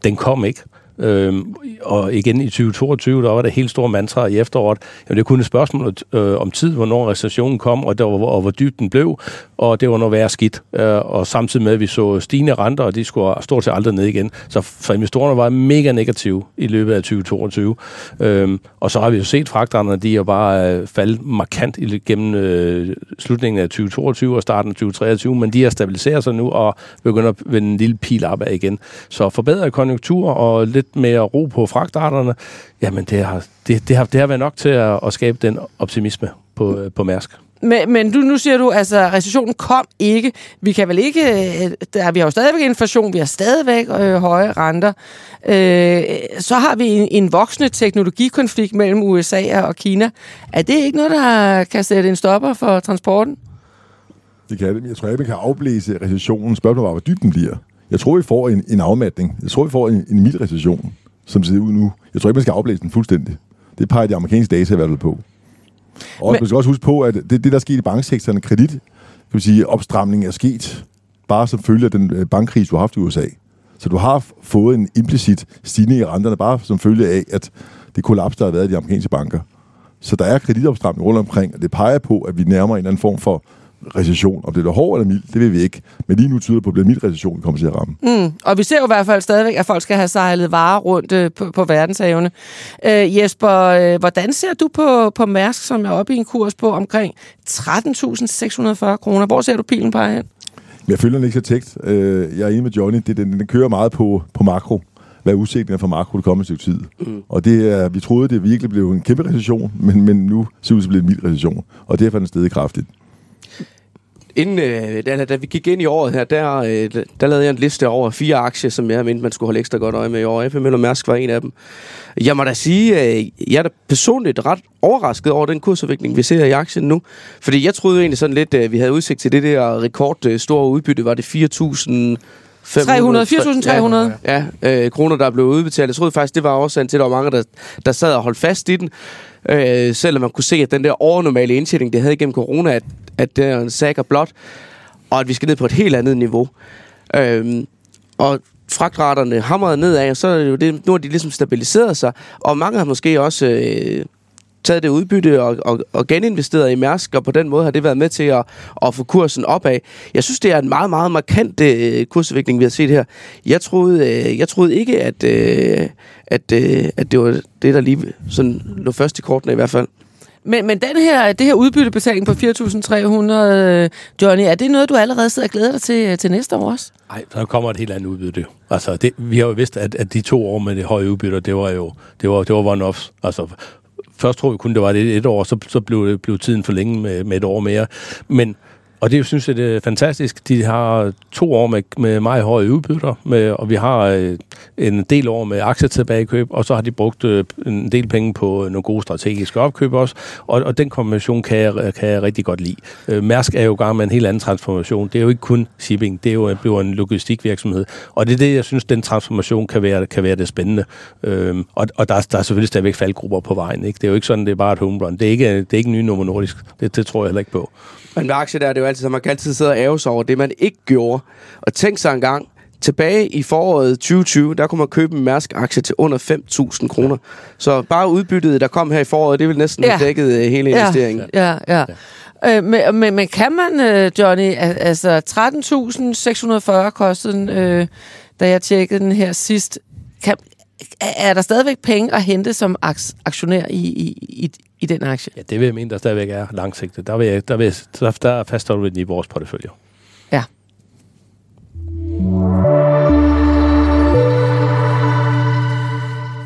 den kom ikke. Øhm, og igen i 2022, der var der helt store mantra i efteråret. Jamen, det kunne kun et spørgsmål øh, om tid, hvornår recessionen kom, og, der var, og hvor dybt den blev, og det var noget værre skidt. Øh, og samtidig med, at vi så stigende renter, og de skulle stort set aldrig ned igen. Så for investorerne var mega negative i løbet af 2022. Øhm, og så har vi jo set fragterne, de er jo bare øh, faldet markant i- gennem øh, slutningen af 2022 og starten af 2023, men de har stabiliseret sig nu og begynder at vende en lille pil opad igen. Så forbedret konjunktur og lidt mere ro på fragtarterne, jamen det har, det, det har, det har været nok til at, at skabe den optimisme på, øh, på Mærsk. Men, men du, nu siger du, altså recessionen kom ikke. Vi kan vel ikke... øh, Der, vi har jo stadigvæk inflation, vi har stadigvæk øh, høje renter. Øh, så har vi en, en voksende teknologikonflikt mellem USA og Kina. Er det ikke noget, der kan sætte en stopper for transporten? Det kan det, men jeg tror ikke, man kan afblæse recessionen. Spørgsmålet var, hvor dyb den bliver. Jeg tror, vi får en, en afmatning. Jeg tror, vi får en, en mild recession, som ser ud nu. Jeg tror ikke, man skal afblæse den fuldstændig. Det peger de amerikanske data i hvert fald på. Og Men- man skal også huske på, at det, det der er sket i banksektoren, kredit, kan vi sige, opstramning er sket bare som følge af den øh, bankkrise, du har haft i USA. Så du har fået en implicit stigning i renterne, bare som følge af, at det kollaps, der har været i de amerikanske banker. Så der er kreditopstramning rundt omkring, og det peger på, at vi nærmer en eller anden form for, recession. Om det er hård eller mild, det ved vi ikke. Men lige nu tyder det på, at det bliver mild recession, vi kommer til at ramme. Mm. Og vi ser jo i hvert fald stadigvæk, at folk skal have sejlet varer rundt øh, på, på verdenshavene. Øh, Jesper, øh, hvordan ser du på, på Mærsk, som er oppe i en kurs på omkring 13.640 kroner? Hvor ser du pilen på hen? Jeg følger den ikke så tæt. Øh, jeg er enig med Johnny. Det, den, den kører meget på, på makro. Hvad udsigten er for makro det kommende stykke tid. Mm. Og det er, vi troede, det virkelig blev en kæmpe recession, men, men nu ser det ud til at blive en mild recession. Og derfor er den stedet kraftigt. Inden, øh, da, da vi gik ind i året her, der, øh, der lavede jeg en liste over fire aktier, som jeg mente, man skulle holde ekstra godt øje med i år. FM og Mærsk var en af dem. Jeg må da sige, øh, jeg er da personligt ret overrasket over den kursudvikling, vi ser i aktien nu. Fordi jeg troede egentlig sådan lidt, at vi havde udsigt til det der rekord øh, store udbytte. Var det 4.000 300, 4.300. Ja, ja øh, kroner, der blev udbetalt. Jeg troede faktisk, det var årsagen til, at der var mange, der, der sad og holdt fast i den. Øh, selvom man kunne se, at den der overnormale indtjening, det havde igennem corona, at, at det er en sager blot, og at vi skal ned på et helt andet niveau. Øh, og fragtraterne hamrede nedad, og så er det jo det, nu har de ligesom stabiliseret sig, og mange har måske også øh, taget det udbytte og, og, og geninvesteret i Mærsk, og på den måde har det været med til at, at få kursen opad. Jeg synes, det er en meget, meget markant øh, kursudvikling, vi har set her. Jeg troede, øh, jeg troede ikke, at, øh, at, øh, at det var det, der lige sådan lå først i kortene i hvert fald. Men, men den her, det her udbyttebetaling på 4.300, Johnny, er det noget, du allerede sidder og glæder dig til, til næste år også? Nej, så kommer et helt andet udbytte. Altså, det, vi har jo vidst, at, at de to år med det høje udbytte, det var jo det var, det var one-offs. Altså, først tror vi kun, det var det et år, så, så blev, blev tiden for længe med, med et år mere. Men og det synes jeg, det er fantastisk. De har to år med, med meget høje udbytter, med, og vi har øh, en del år med aktietilbagekøb, og så har de brugt øh, en del penge på øh, nogle gode strategiske opkøb også, og, og den kombination kan jeg, øh, kan jeg rigtig godt lide. Øh, Mærsk er jo gang med en helt anden transformation. Det er jo ikke kun shipping, det er jo bliver en logistikvirksomhed, og det er det, jeg synes, den transformation kan være, kan være det spændende. Øh, og og der, der er selvfølgelig stadigvæk faldgrupper på vejen. Ikke? Det er jo ikke sådan, det er bare et home run. Det er ikke, det er ikke en ny nummer Nordisk. Det, det tror jeg heller ikke på. Men med aktier der er det jo altid, så man kan altid sidde og æve sig over det, man ikke gjorde. Og tænk sig en gang, tilbage i foråret 2020, der kunne man købe en Mærsk-aktie til under 5.000 kroner. Så bare udbyttet, der kom her i foråret, det vil næsten ja. have dækket øh, hele investeringen. Ja, ja. ja. Øh, men, men, men kan man, øh, Johnny, altså 13.640 kostede den, øh, da jeg tjekkede den her sidst. Kan, er der stadigvæk penge at hente som aktionær i, i, i, i den aktie? Ja, det vil jeg mene, der stadigvæk er langsigtet. Der, vil jeg, der, vil, der, der fastholder vi den i vores portefølje. Ja.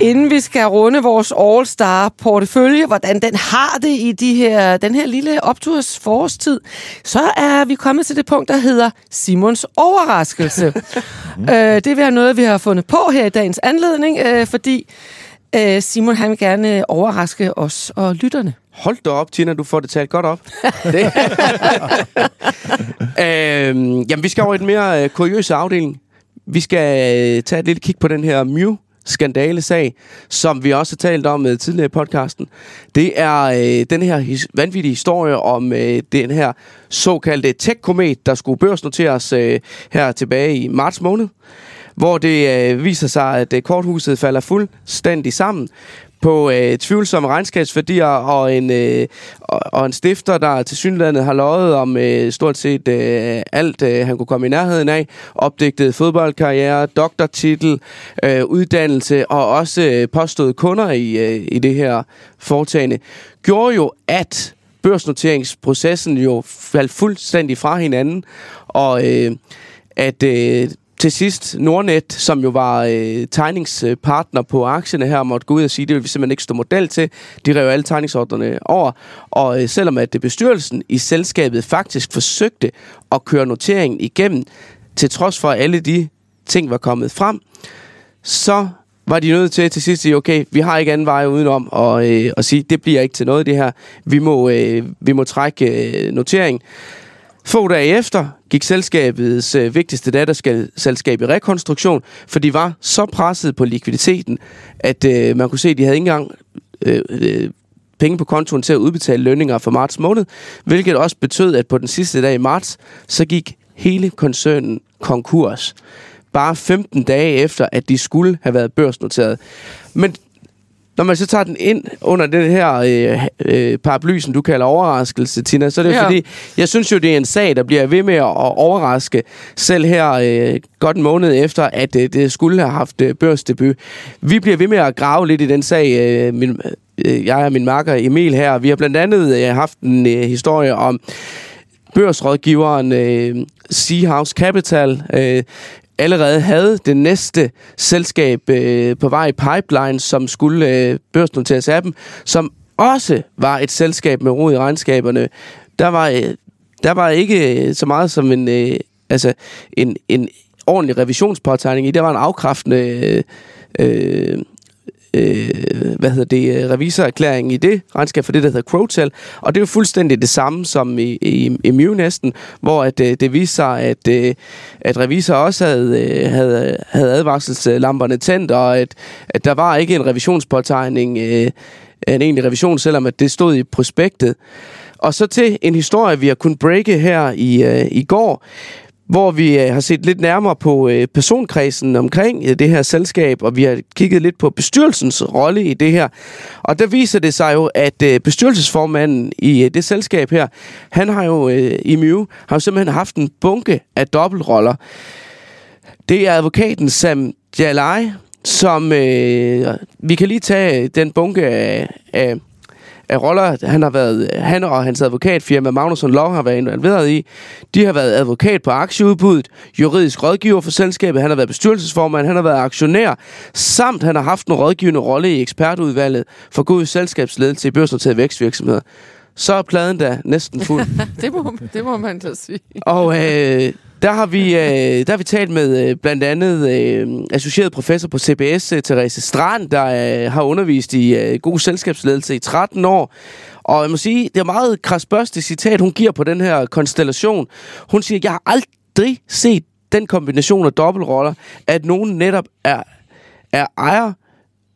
Inden vi skal runde vores All-Star-portefølje, hvordan den har det i de her, den her lille opturs forårstid, så er vi kommet til det punkt, der hedder Simons overraskelse. øh, det vil noget, vi har fundet på her i dagens anledning, øh, fordi øh, Simon han vil gerne overraske os og lytterne. Hold da op, Tina, du får det talt godt op. det. øhm, jamen, vi skal over i den mere øh, kuriøse afdeling. Vi skal øh, tage et lille kig på den her Mew skandalesag, som vi også har talt om uh, tidligere i podcasten. Det er øh, den her his- vanvittige historie om øh, den her såkaldte tech-komet, der skulle børsnoteres øh, her tilbage i marts måned, hvor det øh, viser sig, at øh, korthuset falder fuldstændig sammen på øh, tvivlsomme regnskabsværdier og en, øh, og, og en stifter, der til synlandet har løjet om øh, stort set øh, alt, øh, han kunne komme i nærheden af. Opdigtet fodboldkarriere, doktortitel, øh, uddannelse og også øh, påstået kunder i, øh, i det her foretagende, gjorde jo, at børsnoteringsprocessen jo faldt fuldstændig fra hinanden, og øh, at øh, til sidst Nordnet, som jo var øh, tegningspartner på aktierne her, måtte gå ud og sige, det vil vi simpelthen ikke stå model til. De rev alle tegningsordnerne over. Og øh, selvom at det bestyrelsen i selskabet faktisk forsøgte at køre noteringen igennem, til trods for at alle de ting var kommet frem, så var de nødt til til sidst at sige, okay, vi har ikke anden vej udenom og, øh, at sige, det bliver ikke til noget det her. Vi må, øh, vi må trække øh, noteringen. Få dage efter gik selskabets øh, vigtigste datterselskab i rekonstruktion, for de var så presset på likviditeten, at øh, man kunne se, at de havde ikke engang øh, øh, penge på kontoen til at udbetale lønninger for marts måned, hvilket også betød, at på den sidste dag i marts, så gik hele koncernen konkurs. Bare 15 dage efter, at de skulle have været børsnoteret. Men når man så tager den ind under den her øh, øh, paraply, som du kalder overraskelse, Tina, så er det Ja. fordi, jeg synes jo, det er en sag, der bliver ved med at overraske, selv her øh, godt en måned efter, at øh, det skulle have haft øh, børsdebut. Vi bliver ved med at grave lidt i den sag, øh, min, øh, jeg og min makker Emil her. Vi har blandt andet øh, haft en øh, historie om børsrådgiveren øh, Seahouse Capital øh, allerede havde det næste selskab øh, på vej i pipeline, som skulle øh, børsnoteres af dem, som også var et selskab med rod i regnskaberne. Der var, øh, der var ikke øh, så meget som en, øh, altså en, en ordentlig revisionspåtegning i. Der var en afkræftende øh, øh, øh, hvad hedder det, øh, revisorerklæring i det regnskab for det, der hedder Crowtel. Og det er jo fuldstændig det samme som i, i, i Mew næsten, hvor at, øh, det viste sig, at, øh, at revisor også havde, øh, havde, havde advarselslamperne tændt, og at, at der var ikke en revisionspåtegning, øh, en egentlig revision, selvom at det stod i prospektet. Og så til en historie, vi har kunnet breake her i, øh, i går, hvor vi øh, har set lidt nærmere på øh, personkredsen omkring øh, det her selskab, og vi har kigget lidt på bestyrelsens rolle i det her. Og der viser det sig jo, at bestyrelsesformanden i det selskab her, han har jo i Mew, har jo simpelthen haft en bunke af dobbeltroller. Det er advokaten Sam Jalai, som øh, vi kan lige tage den bunke af, af af roller, han har været, han og hans advokatfirma Magnusson Law har været involveret i. De har været advokat på aktieudbuddet, juridisk rådgiver for selskabet, han har været bestyrelsesformand, han har været aktionær, samt han har haft en rådgivende rolle i ekspertudvalget for god selskabsledelse i børsnoterede vækstvirksomheder. Så er pladen da næsten fuld. Det må, det må man da sige. Og øh, der har vi øh, der har vi talt med øh, blandt andet øh, associeret professor på CBS, øh, Therese Strand, der øh, har undervist i øh, god selskabsledelse i 13 år. Og jeg må sige, det er meget krasbørste citat, hun giver på den her konstellation. Hun siger, jeg har aldrig set den kombination af dobbeltroller, at nogen netop er, er ejer,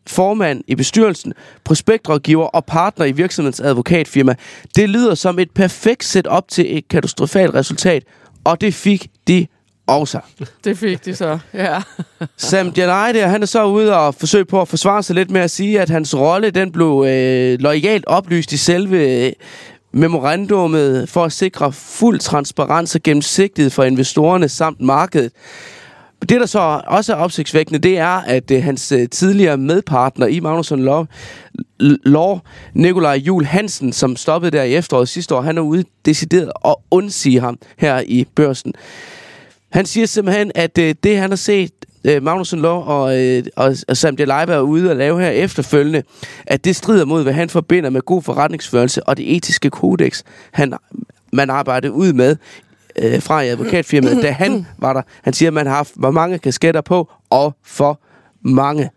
formand i bestyrelsen, prospektrådgiver og partner i virksomhedens advokatfirma. Det lyder som et perfekt setup til et katastrofalt resultat, og det fik de også. Det fik de så, ja. Sam Janai der, han er så ude og forsøge på at forsvare sig lidt med at sige, at hans rolle den blev øh, lojalt oplyst i selve øh, memorandummet for at sikre fuld transparens og gennemsigtighed for investorerne samt markedet. Det, der så også er opsigtsvækkende, det er, at øh, hans øh, tidligere medpartner i Magnusson Law, Law, Nikolaj Jul Hansen, som stoppede der i efteråret sidste år, han er ude decideret at undsige ham her i børsen. Han siger simpelthen, at øh, det, han har set øh, Magnusson Law og, øh, og, og Sam Delay er ude og lave her efterfølgende, at det strider mod, hvad han forbinder med god forretningsførelse og det etiske kodex, han, man arbejder ud med øh, fra i advokatfirmaet, da han var der. Han siger, at man har haft hvor mange kasketter på, og for mange.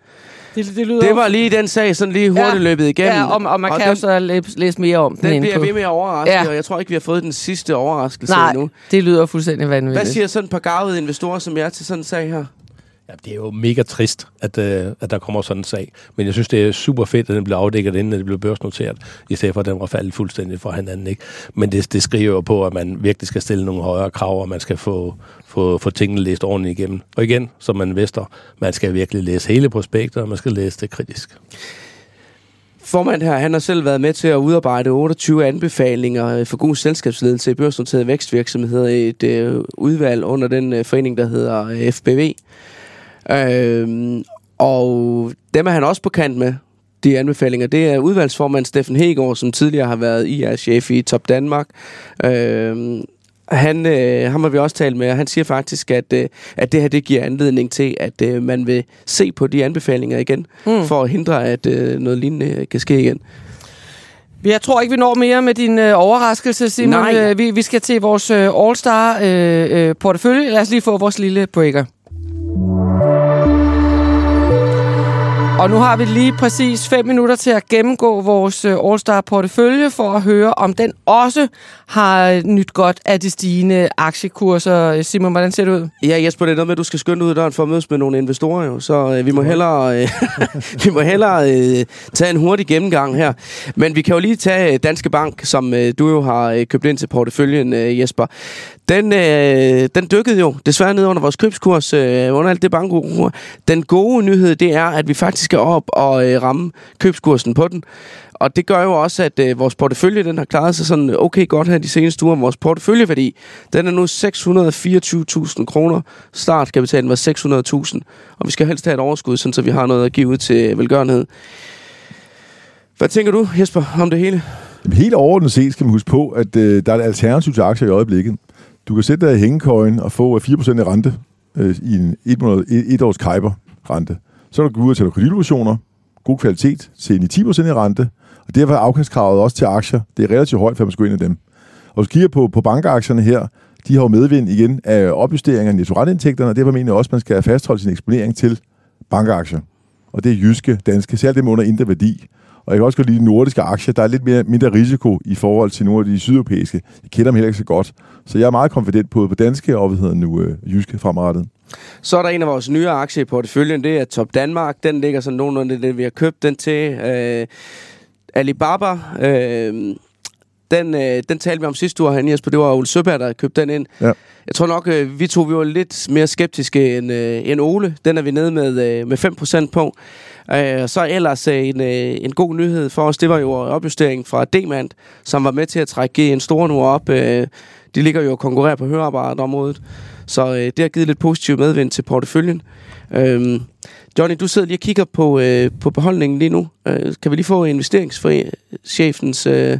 Det, det, lyder Det var lige den sag, sådan lige hurtigt Ja. løbet igennem. Ja, og, og man kan den, jo så læse, læse mere om den, den bliver på. ved med at overraske, Ja. og jeg tror ikke, vi har fået den sidste overraskelse Nej, endnu. det lyder fuldstændig vanvittigt. Hvad siger sådan et par gavede investorer, som jeg er til sådan en sag her? Ja, det er jo mega trist, at, øh, at der kommer sådan en sag. Men jeg synes, det er super fedt, at den blev afdækket, inden det blev børsnoteret, i stedet for, at den var faldet fuldstændig fra hinanden. Ikke? Men det, det skriver jo på, at man virkelig skal stille nogle højere krav, og man skal få, få, få tingene læst ordentligt igennem. Og igen, som man vester, man skal virkelig læse hele prospektet, og man skal læse det kritisk. Formand her, han har selv været med til at udarbejde 28 anbefalinger øh, for god selskabsledelse i børsnoterede vækstvirksomheder i et øh, udvalg under den øh, forening, der hedder øh, FBV. Øhm, og dem er han også på kant med, de anbefalinger. Det er udvalgsformand Steffen Hegård, som tidligere har været IR-chef i Top Danmark. Øhm, han, øh, ham har vi også talt med, og han siger faktisk, at, øh, at det her det giver anledning til, at øh, man vil se på de anbefalinger igen, mm. for at hindre, at øh, noget lignende kan ske igen. Jeg tror ikke, vi når mere med din øh, overraskelse, Simon. Nej. Øh, vi, vi skal til vores øh, All-Star øh, øh. Lad os lige få vores lille breaker. Og nu har vi lige præcis 5 minutter til at gennemgå vores øh, All-Star portefølje for at høre, om den også har nyt godt af de stigende aktiekurser. Simon, hvordan ser det ud? Ja, Jesper, det er noget med, at du skal skynde ud af døren for at mødes med nogle investorer, jo. så øh, vi må hellere, øh, vi må hellere øh, tage en hurtig gennemgang her. Men vi kan jo lige tage øh, Danske Bank, som øh, du jo har øh, købt ind til porteføljen, øh, Jesper den, øh, den dykkede jo desværre ned under vores købskurs, øh, under alt det banko. Den gode nyhed, det er, at vi faktisk er op og øh, ramme købskursen på den. Og det gør jo også, at øh, vores portefølje den har klaret sig sådan okay godt her de seneste uger. Vores porteføljeværdi, den er nu 624.000 kroner. Startkapitalen var 600.000. Og vi skal helst have et overskud, sådan, så vi har noget at give ud til velgørenhed. Hvad tænker du, Jesper, om det hele? Jamen, helt overordnet set skal man huske på, at øh, der er et alternativ til aktier i øjeblikket. Du kan sætte dig i hængekøjen og få 4% i rente øh, i en et, måned, et, et års Kuiper-rente. Så er du gå ud og tage kreditobligationer, god kvalitet, til en 10% i rente, og derfor er afkastkravet også til aktier. Det er relativt højt, for man skal gå ind i dem. Og hvis du kigger på, på bankaktierne her, de har jo medvind igen af opjusteringer af nettoretindtægterne, og derfor mener jeg også, at man skal fastholde sin eksponering til bankaktier. Og det er jyske, danske, særligt dem under indre værdi. Og jeg kan også godt lide de nordiske aktier. Der er lidt mere, mindre risiko i forhold til nogle af de sydeuropæiske. Jeg kender dem heller ikke så godt. Så jeg er meget konfident på, på danske og hvad hedder nu, øh, jyske fremadrettet. Så er der en af vores nye aktier i porteføljen, det er Top Danmark. Den ligger sådan nogenlunde det, vi har købt den til. Øh, Alibaba, øh, den, øh, den talte vi om sidste uge herinde, Jesper. Det var Ole Søberg, der købte den ind. Ja. Jeg tror nok, øh, vi to vi var lidt mere skeptiske end, øh, end Ole. Den er vi nede med, øh, med 5% på. Øh, så ellers øh, en, øh, en god nyhed for os, det var jo opjustering fra Demand, som var med til at trække en stor nu op. Øh, de ligger jo og konkurrerer på høreapparatområdet. Så øh, det har givet lidt positiv medvind til porteføljen. Øh, Johnny, du sidder lige og kigger på, øh, på beholdningen lige nu. Øh, kan vi lige få investeringschefens... Øh,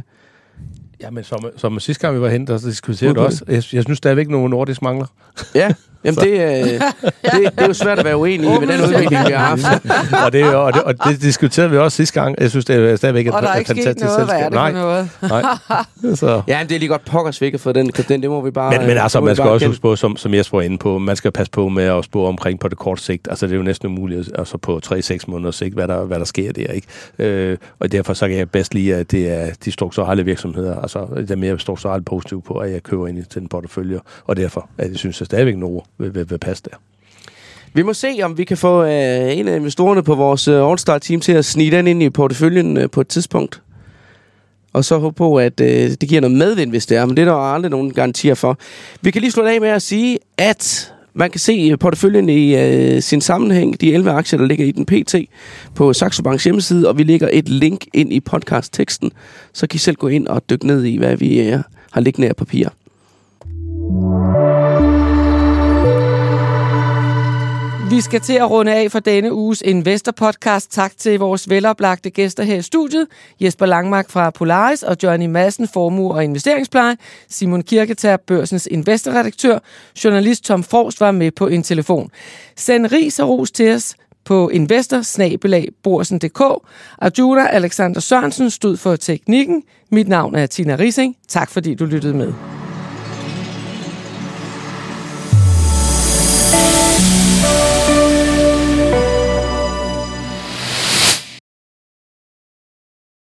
Ja, men som, som sidste gang vi var hen, der diskuterede Okay. også. Jeg, jeg synes stadigvæk, nogle nordisk mangler. ja, jamen det, øh, det, det er jo svært at være uenig i med den udvikling, vi har haft. og, det, og, det, og det diskuterede vi også sidste gang. Jeg synes, det er stadigvæk et, Og der er et ikke sket fantastisk noget, hvad er selskab. det for Nej, noget? nej. Så. Ja, men det er lige godt pokkers væk at få den, den. Det må vi bare... Men, men altså, vi man skal også huske på, som, som Jesper var inde på, man skal passe på med at spore omkring på det korte sigt. Altså, det er jo næsten umuligt, altså på 3-6 måneders sigt, hvad der, hvad der sker der, ikke? Øh, og derfor så kan jeg bedst lide, at det er de strukturelle virksomheder, altså, det er mere strukturelt positiv på, at jeg køber ind i til den portefølje, og derfor at jeg synes, at stadigvæk Novo vil, vil, vil passe der. Vi må se, om vi kan få øh, en af investorerne på vores øh, All-Star-team til at snige den ind i porteføljen øh, på et tidspunkt. Og så håbe på, at øh, det giver noget medvind, hvis det er. Men det er der aldrig nogen garantier for. Vi kan lige slå af med at sige, at man kan se øh, porteføljen i øh, sin sammenhæng, de 11 aktier, der ligger i den PT, på Saxo Banks hjemmeside, og vi lægger et link ind i podcast-teksten, så kan I selv gå ind og dykke ned i, hvad vi øh, har liggende af papir. Vi skal til at runde af for denne uges Investor Podcast. Tak til vores veloplagte gæster her i studiet. Jesper Langmark fra Polaris og Johnny Madsen, Formue og Investeringspleje. Simon Kirketær, Børsens investorredaktør. Journalist Tom Forst var med på en telefon. Send ris og ros til os på investor Arjuna Alexander Sørensen stod for teknikken. Mit navn er Tina Rising. Tak fordi du lyttede med.